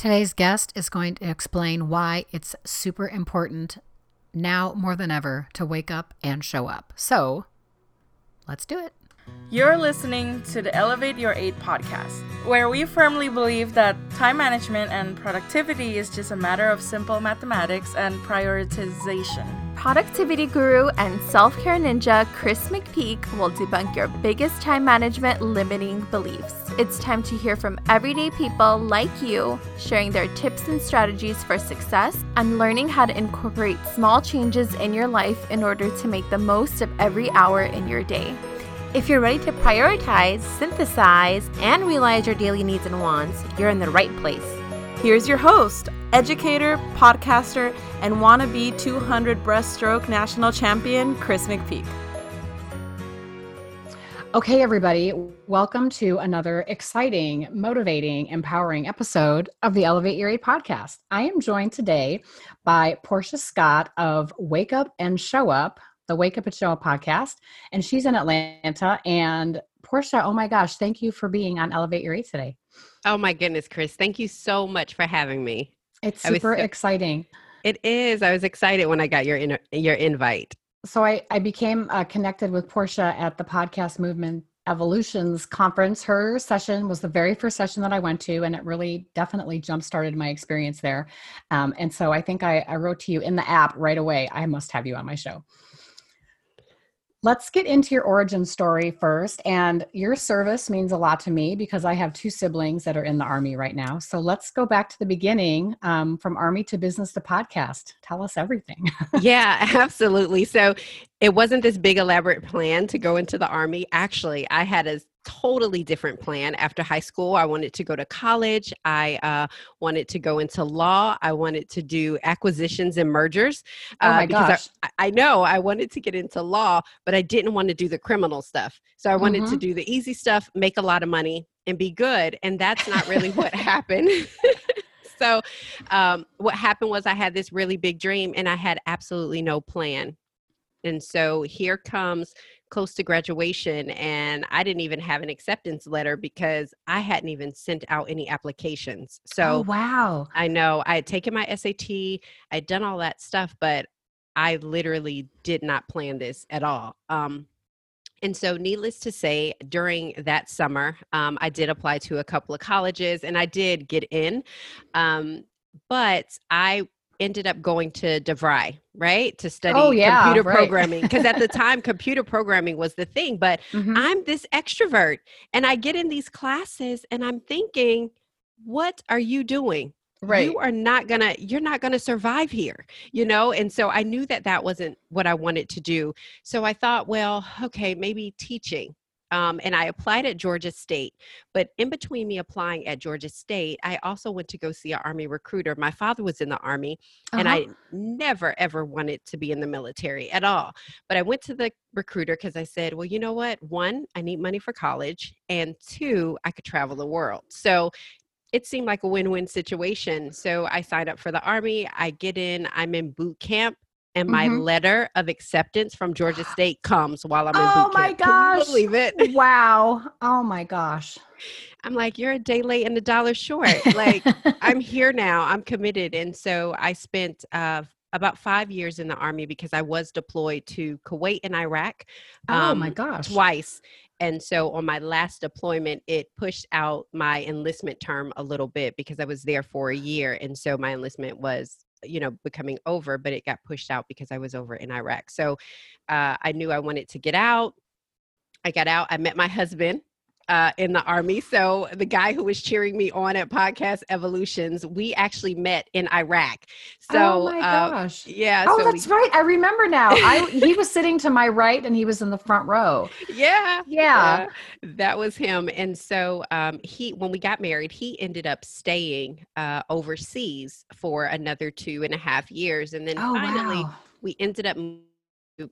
Today's guest is going to explain why it's super important now more than ever to wake up and show up. So let's do it. You're listening to the Elevate Your 8 podcast, where we firmly believe that time management and productivity is just a matter of simple mathematics and prioritization. Productivity guru and self care ninja Chris McPeak will debunk your biggest time management limiting beliefs. It's time to hear from everyday people like you, sharing their tips and strategies for success and learning how to incorporate small changes in your life in order to make the most of every hour in your day. If you're ready to prioritize, synthesize, and realize your daily needs and wants, you're in the right place. Here's your host, educator, podcaster, and wannabe 200 breaststroke national champion, Chris McPeak. Okay, everybody, welcome to another exciting, motivating, empowering episode of the Elevate Your 8 podcast. I am joined today by Portia Scott of Wake Up and Show Up, the Wake Up and Show Up podcast, and she's in Atlanta. And Portia, oh my gosh, thank you for being on Elevate Your 8 today. Oh my goodness, Chris. Thank you so much for having me. It's super so, exciting. It is. I was excited when I got your in, your invite. So I, I became uh, connected with Portia at the Podcast Movement Evolutions conference. Her session was the very first session that I went to, and it really definitely jump started my experience there. Um, and so I think I, I wrote to you in the app right away. I must have you on my show. Let's get into your origin story first. And your service means a lot to me because I have two siblings that are in the Army right now. So let's go back to the beginning um, from Army to business to podcast. Tell us everything. yeah, absolutely. So it wasn't this big elaborate plan to go into the Army. Actually, I had a totally different plan. After high school i wanted to go to college. I uh, wanted to go into law. I wanted to do acquisitions and mergers uh, oh my gosh. I, I, know i wanted to get into law but i didn't want to do the criminal stuff. So i wanted mm-hmm. to do the easy stuff make a lot of money and be good and that's not really what happened. So um, what happened was i had this really big dream and i had absolutely no plan. And so here comes close to graduation and I didn't even have an acceptance letter because I hadn't even sent out any applications. So oh, wow. I know I had taken my SAT, I'd done all that stuff, but I literally did not plan this at all. Um, and so, needless to say, during that summer, um, I did apply to a couple of colleges and I did get in. Um, but I ended up going to DeVry, right, to study oh, yeah, computer right. programming. Because at the time, computer programming was the thing. But mm-hmm. I'm this extrovert, and I get in these classes, and I'm thinking, what are you doing? Right. You are not gonna. You're not gonna survive here, you know. And so I knew that that wasn't what I wanted to do. So I thought, well, okay, maybe teaching um, and I applied at Georgia State. But in between me applying at Georgia State, I also went to go see an Army recruiter. My father was in the Army, uh-huh. and I never, ever wanted to be in the military at all. But I went to the recruiter because I said, well, you know what? One, I need money for college, and two, I could travel the world. So it seemed like a win-win situation. So I signed up for the army. I get in, I'm in boot camp and my mm-hmm. letter of acceptance from Georgia State comes while I'm in oh boot camp. Oh my gosh. believe it? Wow. Oh my gosh. I'm like, you're a day late and a dollar short. Like, I'm here now. I'm committed. And so I spent uh, about five years in the Army because I was deployed to Kuwait and Iraq. Um, oh my um, gosh. Twice. And so on my last deployment, it pushed out my enlistment term a little bit because I was there for a year. And so my enlistment was you know becoming over but it got pushed out because i was over in iraq. So uh, i knew i wanted to get out. I got out i met my husband uh, in the army. So the guy who was cheering me on at Podcast Evolutions, we actually met in Iraq. So oh my uh, gosh, yeah. Oh, so that's we, right. I remember now. I he was sitting to my right and he was in the front row. Yeah, yeah, that was him. And so um, he, when we got married, he ended up staying uh, overseas for another two and a half years, and then oh, finally wow. we ended up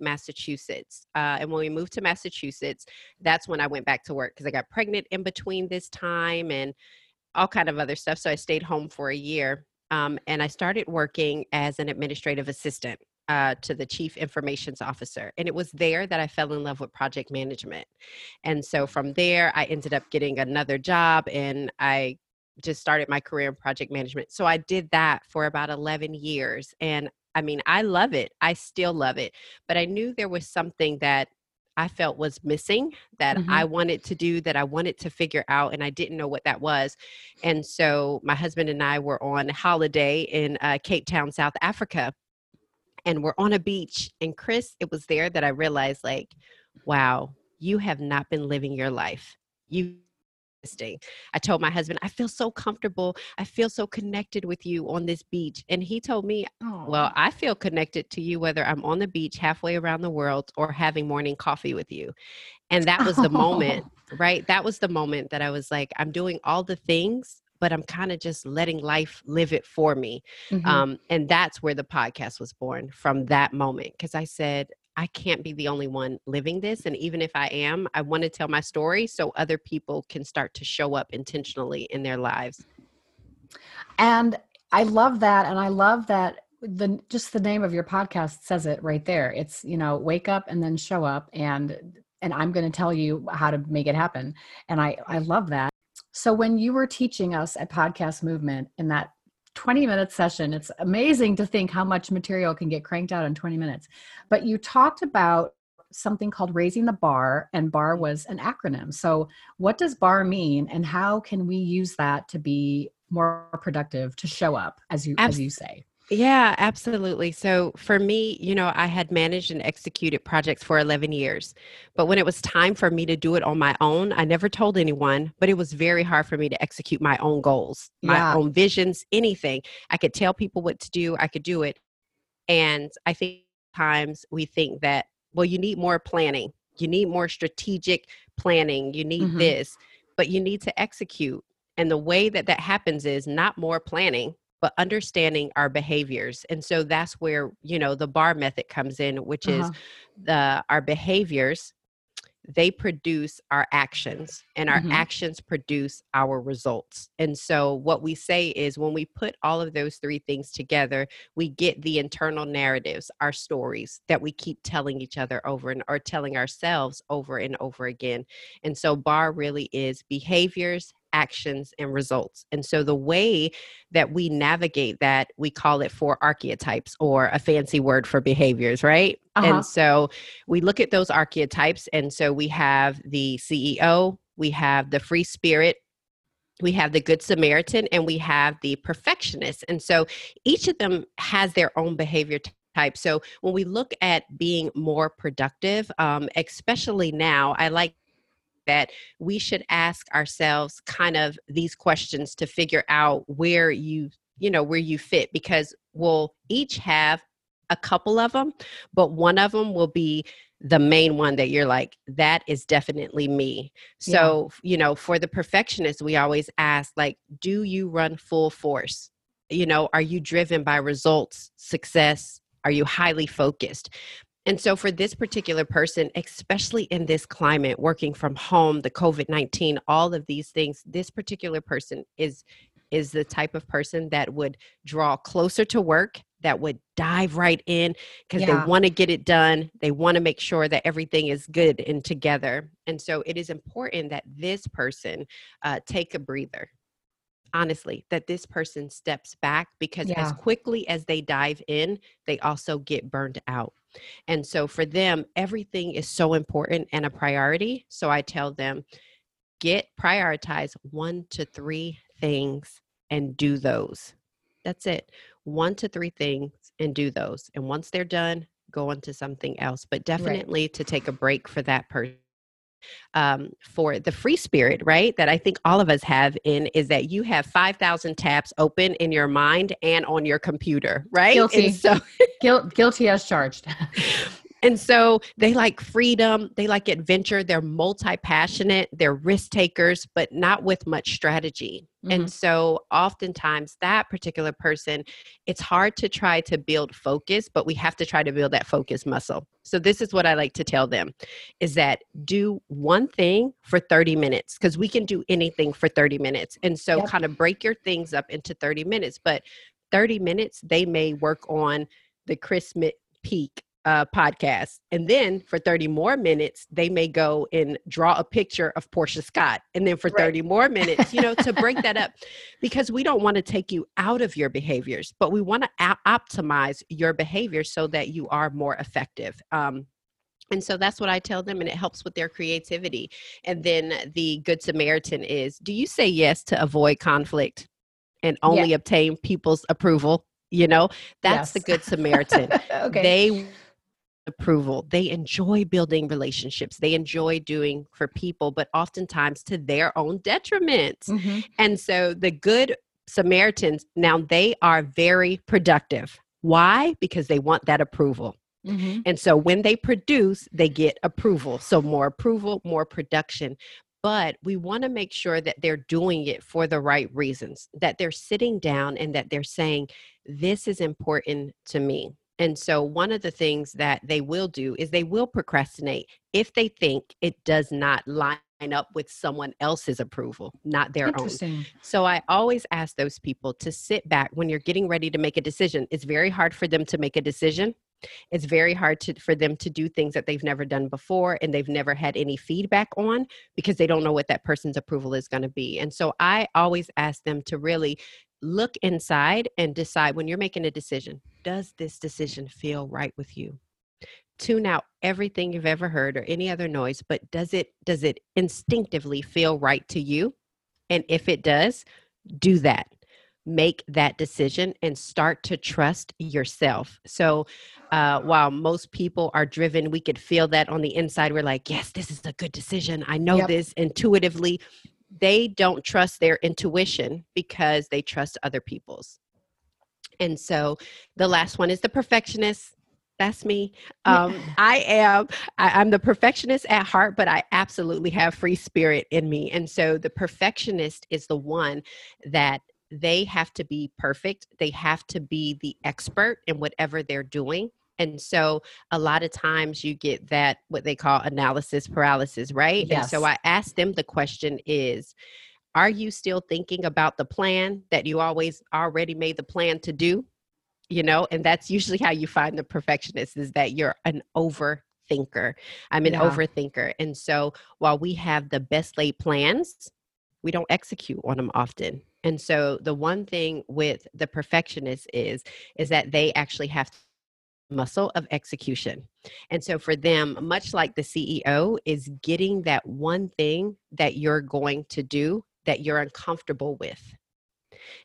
Massachusetts. Uh, and when we moved to Massachusetts, that's when I went back to work because I got pregnant in between this time and all kind of other stuff. So I stayed home for a year. Um, and I started working as an administrative assistant uh, to the chief informations officer. And it was there that I fell in love with project management. And so from there, I ended up getting another job and I just started my career in project management. So I did that for about 11 years. And I mean, I love it. I still love it. But I knew there was something that I felt was missing that Mhm. I wanted to do, that I wanted to figure out, and I didn't know what that was. And so my husband and I were on holiday in uh, Cape Town, South Africa, and we're on a beach. And Chris, it was there that I realized, like, wow, you have not been living your life. You. I told my husband, I feel so comfortable. I feel so connected with you on this beach. And he told me, well, I feel connected to you whether I'm on the beach halfway around the world or having morning coffee with you. And that was the moment, right? That was the moment that I was like, I'm doing all the things, but I'm kind of just letting life live it for me. Mhm. Um, and that's where the podcast was born from that moment. Because I said, I can't be the only one living this. And even if I am, I want to tell my story so other people can start to show up intentionally in their lives. And I love that. And I love that the just the name of your podcast says it right there. It's, you know, wake up and then show up and and I'm going to tell you how to make it happen. And I I love that. So when you were teaching us at Podcast Movement in that 20 minute session, it's amazing to think how much material can get cranked out in 20 minutes. But you talked about something called raising the bar and bar mm-hmm. was an acronym. So what does bar mean and how can we use that to be more productive to show up as you as you say Yeah, absolutely. So for me, you know, I had managed and executed projects for 11 years. But when it was time for me to do it on my own, I never told anyone, but it was very hard for me to execute my own goals, my Yeah. own visions, anything. I could tell people what to do, I could do it. And I think times we think that, well, you need more planning, you need more strategic planning, you need Mhm. this, but you need to execute. And the way that that happens is not more planning, but understanding our behaviors. And so that's where, you know, the bar method comes in, which is Uh-huh. the our behaviors they produce our actions and our Mhm. actions produce our results. And so what we say is when we put all of those three things together, we get the internal narratives, our stories that we keep telling each other over and or telling ourselves over and over again. And so bar really is behaviors, actions and results. And so the way that we navigate that, we call it four archetypes or a fancy word for behaviors, right? Uh-huh. And so we look at those archetypes. And so we have the CEO, we have the free spirit, we have the good Samaritan, and we have the perfectionist. And so each of them has their own behavior type. So when we look at being more productive, um, especially now, I like that we should ask ourselves kind of these questions to figure out where you you know where you fit because we'll each have a couple of them but one of them will be the main one that you're like that is definitely me. So you know for the perfectionist we always ask like do you run full force? You know are you driven by results success? Are you highly focused and so, for this particular person, especially in this climate, working from home, the COVID 19, all of these things, this particular person is is the type of person that would draw closer to work that would dive right in because Yeah. they want to get it done they want to make sure that everything is good and together and so it is important that this person uh, take a breather honestly that this person steps back because Yeah. as quickly as they dive in they also get burned out and so for them, everything is so important and a priority. So I tell them, get prioritize one to three things and do those. That's it. One to three things and do those. And once they're done, go on to something else. But definitely to take a break for that person. Um, for the free spirit, right? That I think all of us have in is that you have 5,000 tabs open in your mind and on your computer, right? Guilty. And so Guil- guilty as charged and so they like freedom, they like adventure, they're multi passionate, they're risk takers, but not with much strategy. And mm-hmm. so oftentimes that particular person, it's hard to try to build focus, but we have to try to build that focus muscle. So this is what I like to tell them is that do one thing for 30 minutes because we can do anything for 30 minutes. And so Yep. kind of break your things up into 30 minutes, but 30 minutes they may work on the Chris Peak uh, podcast. And then for 30 more minutes, they may go and draw a picture of Portia Scott. And then for 30 more minutes, you know, to break that up, because we don't want to take you out of your behaviors, but we want to optimize your behavior so that you are more effective. Um, and so that's what I tell them, and it helps with their creativity. And then the Good Samaritan is do you say yes to avoid conflict and only Yeah. obtain people's approval? You know, that's the Good Samaritan. okay. They approval. They enjoy building relationships. They enjoy doing for people, but oftentimes to their own detriment. Mhm. And so the good Samaritans, now they are very productive. Why? Because they want that approval. Mhm. And so when they produce, they get approval. So more approval, more production. But we want to make sure that they're doing it for the right reasons, that they're sitting down and that they're saying, This is important to me. And so one of the things that they will do is they will procrastinate if they think it does not line up with someone else's approval, not their own. So I always ask those people to sit back when you're getting ready to make a decision. It's very hard for them to make a decision. It's very hard to, for them to do things that they've never done before and they've never had any feedback on because they don't know what that person's approval is going to be. And so I always ask them to really look inside and decide when you're making a decision, does this decision feel right with you? Tune out everything you've ever heard or any other noise, but does it does it instinctively feel right to you? And if it does, do that. Make that decision and start to trust yourself. So, uh, while most people are driven, we could feel that on the inside. We're like, yes, this is a good decision. I know Yep. this intuitively. They don't trust their intuition because they trust other people's. And so, the last one is the perfectionist. That's me. Um, I am. I, I'm the perfectionist at heart, but I absolutely have free spirit in me. And so, the perfectionist is the one that they have to be perfect. They have to be the expert in whatever they're doing. And so a lot of times you get that what they call analysis paralysis, right? And so I asked them the question is are you still thinking about the plan that you always already made the plan to do? You know, and that's usually how you find the perfectionist is that you're an overthinker. I'm an Yeah. overthinker. And so while we have the best laid plans, we don't execute on them often. And so the one thing with the perfectionist is is that they actually have muscle of execution. And so for them, much like the CEO is getting that one thing that you're going to do that you're uncomfortable with.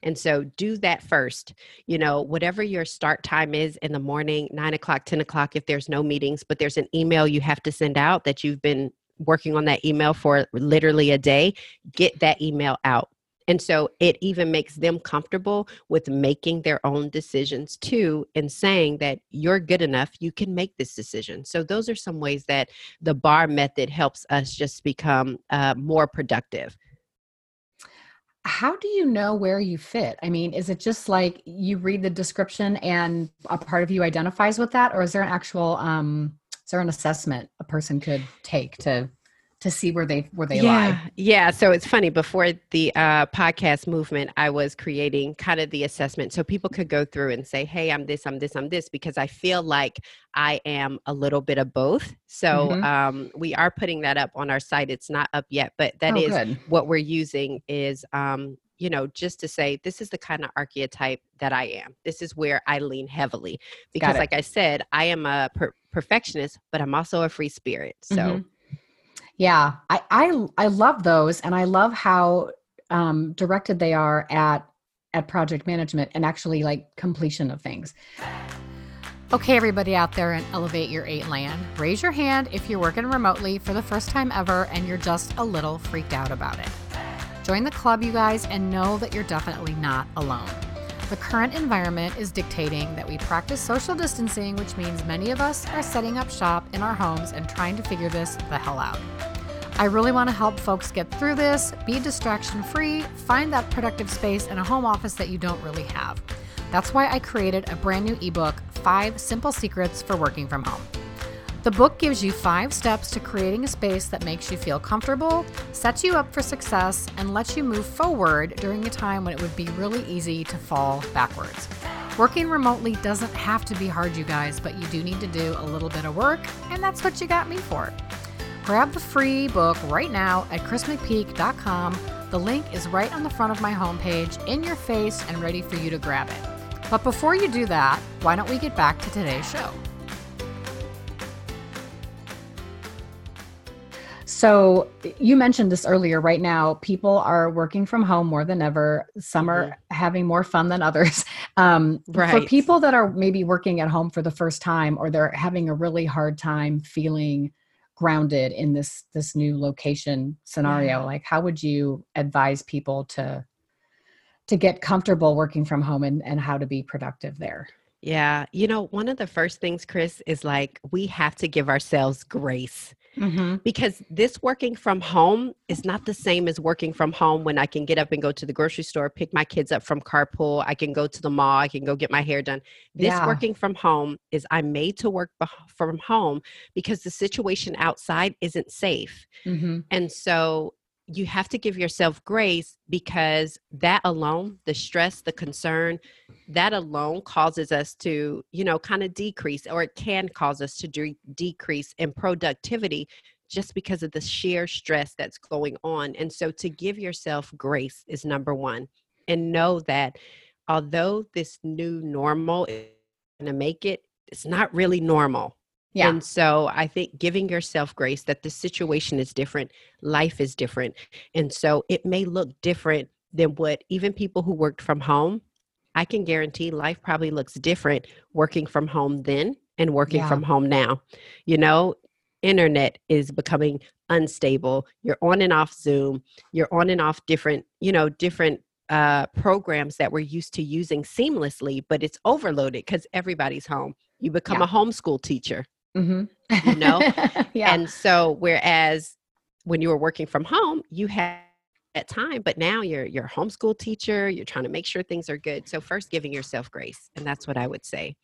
And so do that first. You know, whatever your start time is in the morning, nine o'clock, 10 o'clock, if there's no meetings, but there's an email you have to send out that you've been working on that email for literally a day, get that email out. And so it even makes them comfortable with making their own decisions too, and saying that you're good enough, you can make this decision. So, those are some ways that the bar method helps us just become uh, more productive. How do you know where you fit? I mean, is it just like you read the description and a part of you identifies with that, or is there an actual um is there an assessment a person could take to to see where they where they yeah, lie? Yeah. So it's funny. Before the uh, podcast movement, I was creating kind of the assessment so people could go through and say, "Hey, I'm this, I'm this, I'm this," because I feel like I am a little bit of both. So Mhm. um, we are putting that up on our site. It's not up yet, but that oh, is good. what we're using is um, you know just to say this is the kind of archetype that i am this is where i lean heavily because like i said i am a per- perfectionist but i'm also a free spirit so Mhm. Yeah, I I I love those, and I love how um, directed they are at at project management and actually like completion of things. Okay, everybody out there and Elevate Your 8 land, raise your hand if you're working remotely for the first time ever and you're just a little freaked out about it. Join the club, you guys, and know that you're definitely not alone. The current environment is dictating that we practice social distancing, which means many of us are setting up shop in our homes and trying to figure this the hell out. I really want to help folks get through this, be distraction free, find that productive space in a home office that you don't really have. That's why I created a brand new ebook, Five Simple Secrets for Working from Home. The book gives you five steps to creating a space that makes you feel comfortable, sets you up for success, and lets you move forward during a time when it would be really easy to fall backwards. Working remotely doesn't have to be hard, you guys, but you do need to do a little bit of work, and that's what you got me for. Grab the free book right now at chrismcpeak.com. The link is right on the front of my homepage, in your face, and ready for you to grab it. But before you do that, why don't we get back to today's show? So you mentioned this earlier. Right now, people are working from home more than ever. Some are Mm-hmm. having more fun than others. Um, For people that are maybe working at home for the first time, or they're having a really hard time feeling grounded in this this new location scenario, Yeah. like how would you advise people to to get comfortable working from home and, and how to be productive there? Yeah. You know, one of the first things, Chris, is like we have to give ourselves grace Mm-hmm. because this working from home is not the same as working from home when I can get up and go to the grocery store, pick my kids up from carpool, I can go to the mall, I can go get my hair done. This Yeah. working from home is I'm made to work from home because the situation outside isn't safe. Mm-hmm. And so you have to give yourself grace because that alone, the stress, the concern, that alone causes us to, you know, kind of decrease, or it can cause us to de- decrease in productivity just because of the sheer stress that's going on. And so to give yourself grace is number one. And know that although this new normal is going to make it, it's not really normal. Yeah. And so I think giving yourself grace that the situation is different, life is different. And so it may look different than what even people who worked from home, I can guarantee life probably looks different working from home then and working Yeah. from home now. You know, internet is becoming unstable. You're on and off Zoom, you're on and off different, you know, different uh programs that we're used to using seamlessly, but it's overloaded because everybody's home. You become Yeah. a homeschool teacher. Mm-hmm. You know? yeah. And so whereas when you were working from home, you had that time, but now you're you're a homeschool teacher, you're trying to make sure things are good. So first giving yourself grace, and that's what I would say.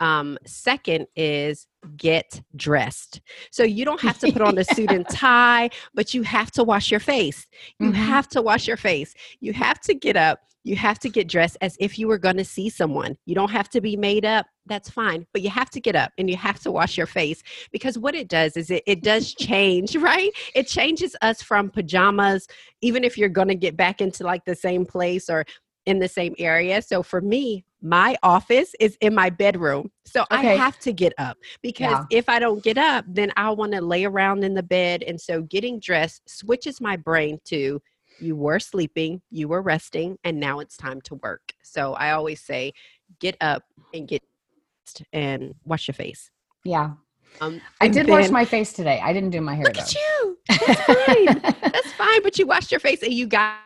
Um, second is get dressed. So you don't have to put on a suit and tie, but you have to wash your face. You Mhm. have to wash your face. You have to get up. You have to get dressed as if you were going to see someone. You don't have to be made up. That's fine. But you have to get up and you have to wash your face because what it does is it, it does change, right? It changes us from pajamas, even if you're going to get back into like the same place or in the same area. So for me, my office is in my bedroom. So I have to get up because Yeah. if I don't get up, then I want to lay around in the bed. And so getting dressed switches my brain to you were sleeping, you were resting, and now it's time to work. So I always say, get up and get dressed and wash your face. yeah. Um, I did wash my face today. I didn't do my hair Look though. at you. That's fine. That's fine. But you washed your face and you got,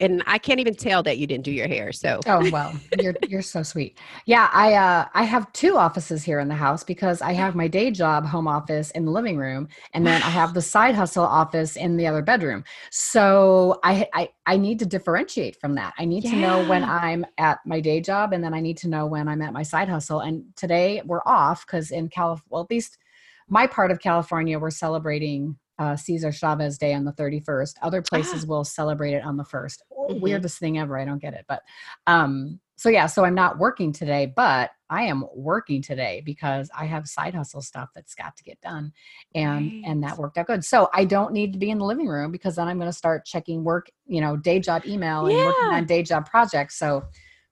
and I can't even tell that you didn't do your hair. So oh well, you're you're so sweet. Yeah, I uh I have two offices here in the house because I have my day job home office in the living room, and then I have the side hustle office in the other bedroom. So I I I need to differentiate from that. I need to know when I'm at my day job, and then I need to know when I'm at my side hustle. And today we're off because in Calif, well at least my part of California, we're celebrating uh, Cesar Chavez Day on the 31st. Other places will celebrate it on the 1st. Mhm. Weirdest thing ever. I don't get it. But um, so yeah, so I'm not working today, but I am working today because I have side hustle stuff that's got to get done. And and that worked out good. So I don't need to be in the living room because then I'm going to start checking work, you know, day job email and working on day job projects. So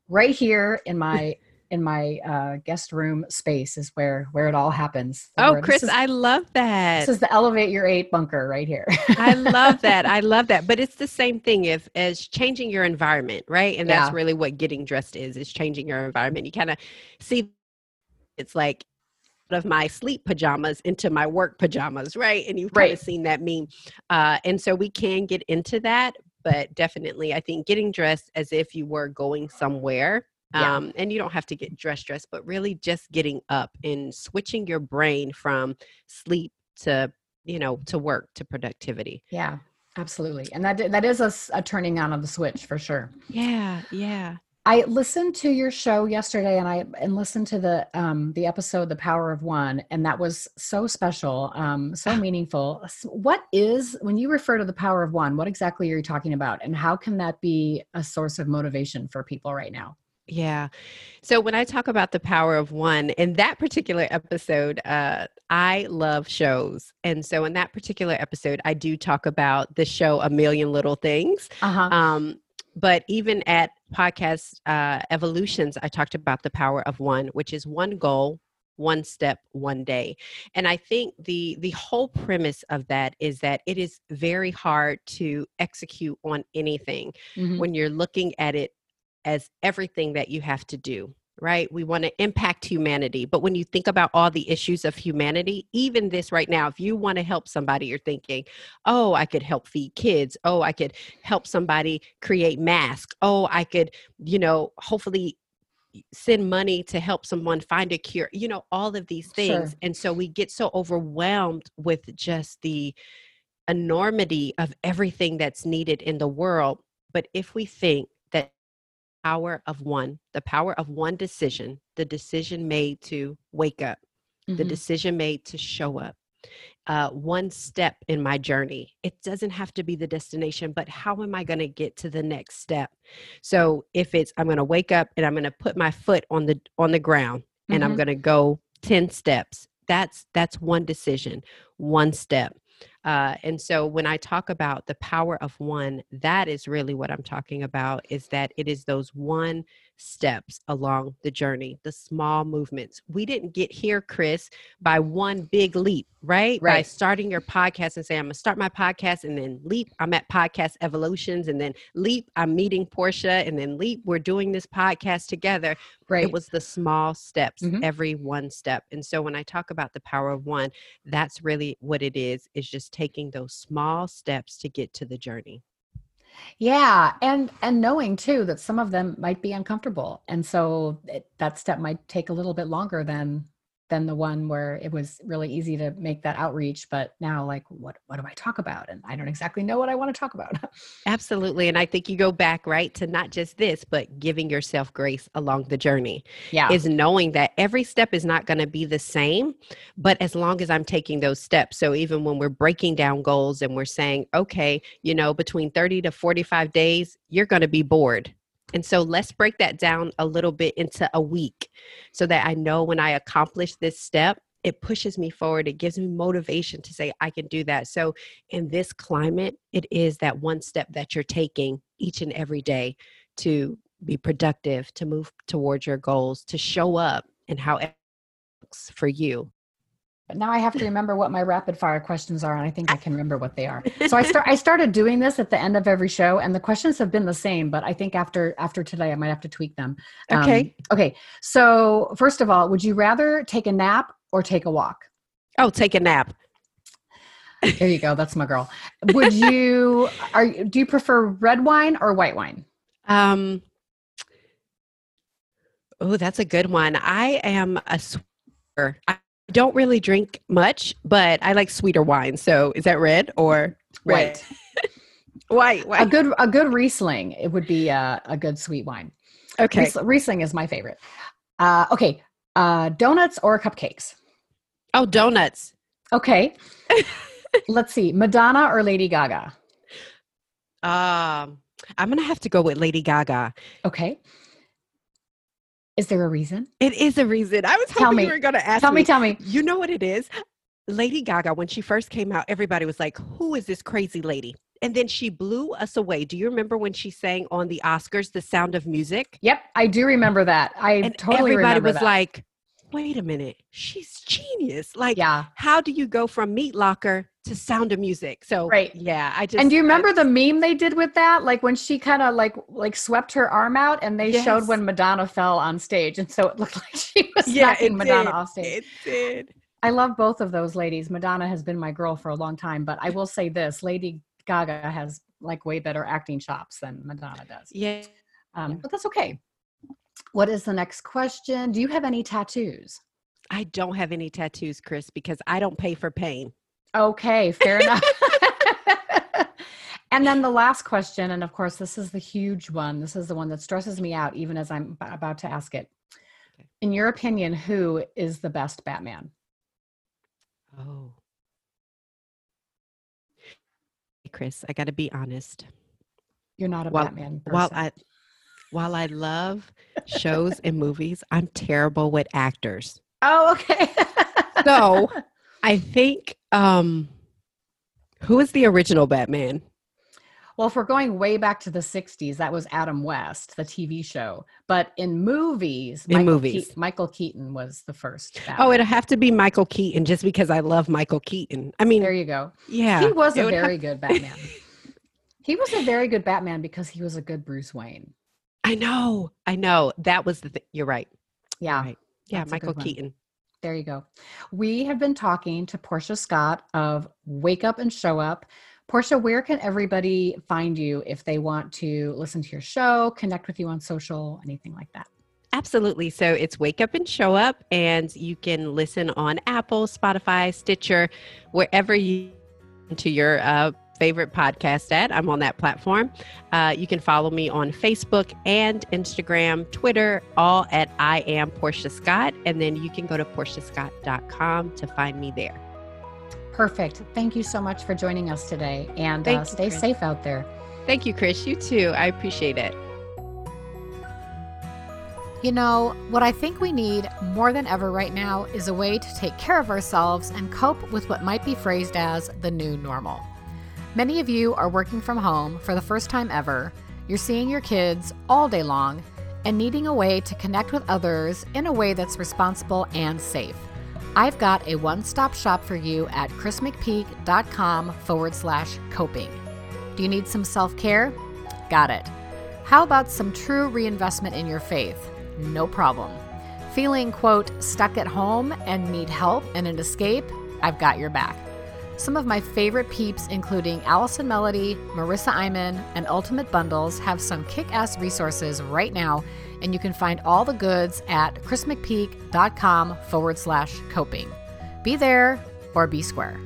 right here in my in my uh, guest room space is where where it all happens. Oh, Where- Chris, is- I love that. this is the elevate your eight bunker right here. I love that. I love that. But it's the same thing if as changing your environment, right? And that's Yeah. really what getting dressed is, is changing your environment. You kind of see it's like of my sleep pajamas into my work pajamas, right? And you've kind Right. of seen that meme. Uh, and so we can get into that, but definitely I think getting dressed as if you were going somewhere. Yeah. Um, and you don't have to get dressed dressed, but really just getting up and switching your brain from sleep to you know to work to productivity yeah, absolutely. And that that is a turning on of the switch for sure. yeah yeah I listened to your show yesterday, and I and listened to the um the episode "The Power of One," and that was so special, um, so meaningful. What is when you refer to the power of one? What exactly are you talking about, and how can that be a source of motivation for people right now? Yeah. So when I talk about the power of one, in that particular episode, uh, I love shows. And so in that particular episode, I do talk about the show A Million Little Things. Uh-huh. Um, but even at podcast uh, evolutions, I talked about the power of one, which is one goal, one step, one day. And I think the the whole premise of that is that it is very hard to execute on anything Mhm. when you're looking at it as everything that you have to do right? We want to impact humanity but when you think about all the issues of humanity even this right now if you want to help somebody you're thinking oh i could help feed kids. Oh i could help somebody create masks. Oh i could you know hopefully send money to help someone find a cure you know all of these things. Sure. and so we get so overwhelmed with just the enormity of everything that's needed in the world. But if we think power of one the power of one decision the decision made to wake up the Mhm. decision made to show up uh, one step in my journey it doesn't have to be the destination but how am i going to get to the next step so if it's i'm going to wake up and i'm going to put my foot on the on the ground and i'm Mhm. going to go 10 steps that's that's one decision one step uh, and so when i talk about the power of one that is really what i'm talking about is that it is those one steps along the journey the small movements. We didn't get here chris by one big leap right, right. by starting your podcast and saying i'm going to start my podcast and then leap i'm at podcast evolutions and then leap i'm meeting portia and then leap we're doing this podcast together. Right. it was the small steps Mhm. every one step. And so when i talk about the power of one that's really what it is is just taking those small steps to get to the journey. Yeah, and and knowing too that some of them might be uncomfortable, and so it, that step might take a little bit longer than than the one where it was really easy to make that outreach. But now, like, what what do I talk about? And I don't exactly know what I want to talk about. absolutely and i think you go back right to not just this but giving yourself grace along the journey yeah, is knowing that every step is not going to be the same but as long as i'm taking those steps so even when we're breaking down goals and we're saying okay you know between 30 to 45 days you're going to be bored and so let's break that down a little bit into a week so that i know when i accomplish this step it pushes me forward it gives me motivation to say i can do that so in this climate it is that one step that you're taking each and every day to be productive, to move towards your goals, to show up and how it looks for you. But now I have to remember what my rapid fire questions are, and I think I can remember what they are. So I start I started doing this at the end of every show, and the questions have been the same, but I think after after today I might have to tweak them. Um, Okay. okay. So first of all, would you rather take a nap or take a walk? Oh, take a nap. There you go. That's my girl. Would you are you- do you prefer red wine or white wine? Um, oh, that's a good one. I am a sweeter. I don't really drink much, but I like sweeter wine. So is that red or White. White. A good a good Riesling. It would be a, a good sweet wine. Okay. Riesling, Riesling is my favorite. Uh, okay. Uh, donuts or cupcakes? Oh, donuts. Okay. Let's see. Madonna or Lady Gaga? Um, I'm gonna have to go with Lady Gaga. Okay. Is there a reason? It is a reason. I was Tell hoping me. you were gonna ask Tell me, tell me. You know what it is? Lady Gaga, when she first came out, everybody was like, Who is this crazy lady? And then she blew us away. Do you remember when she sang on the Oscars, The Sound of Music? Yep, I do remember that. I And totally everybody was that. like, Wait a minute, she's genius. Like, yeah. how do you go from Meat Locker to Sound of Music? So, Right. yeah, I just. And do you I- remember the meme they did with that? Like when she kind of like like swept her arm out, and they showed when Madonna fell on stage, and so it looked like she was Yeah, it Madonna did. off stage. It did. I love both of those ladies. Madonna has been my girl for a long time, but I will say this: Lady Gaga has like way better acting chops than Madonna does. Yeah. Um, Yeah. But that's okay. What is the next question? Do you have any tattoos? I don't have any tattoos, Chris, because I don't pay for pain. Okay, fair enough. and then the last question, and of course, this is the huge one. This is the one that stresses me out, even as I'm ab- about to ask it. Okay. In your opinion, who is the best Batman? Oh. Hey, Chris, I got to be honest. You're not a Well- Batman person. While I while I love shows and movies. I'm terrible with actors. Oh, okay. So I think um who is the original Batman? well, if we're going way back to the 60s, that was Adam West, the TV show. But in movies, In Michael movies. Michael Keaton was the first. Oh, it'll have to be Michael Keaton just because I love Michael Keaton. I mean, there you go. yeah. He was a would have- very good Batman. he was a very good Batman because he was a good Bruce Wayne. I know. I know. That was the thing. You're right. You're Yeah. right. Yeah, that's Michael. Keaton. There you go. We have been talking to Portia Scott of Wake Up and Show Up. Portia, where can everybody find you if they want to listen to your show, connect with you on social, anything like that? Absolutely. So it's Wake Up and Show Up, and you can listen on Apple, Spotify, Stitcher, wherever you to your uh, favorite podcast at. I'm on that platform. Uh, you can follow me on Facebook and Instagram, Twitter, all at I am Portia Scott, and then you can go to portiascott.com to find me there. Perfect. Thank you so much for joining us today and uh, stay Chris. safe out there. Thank you, Chris. You too. I appreciate it. You know, what I think we need more than ever right now is a way to take care of ourselves and cope with what might be phrased as the new normal. Many of you are working from home for the first time ever. You're seeing your kids all day long and needing a way to connect with others in a way that's responsible and safe. I've got a one stop shop for you at chrismcpeak.com forward slash coping. Do you need some self care? Got it. How about some true reinvestment in your faith? No problem. Feeling, quote, stuck at home and need help and an escape? I've got your back. Some of my favorite peeps, including Allison Melody, Marissa Iman, and Ultimate Bundles, have some kick ass resources right now, and you can find all the goods at chrismcpeak.com forward slash coping. Be there or be square.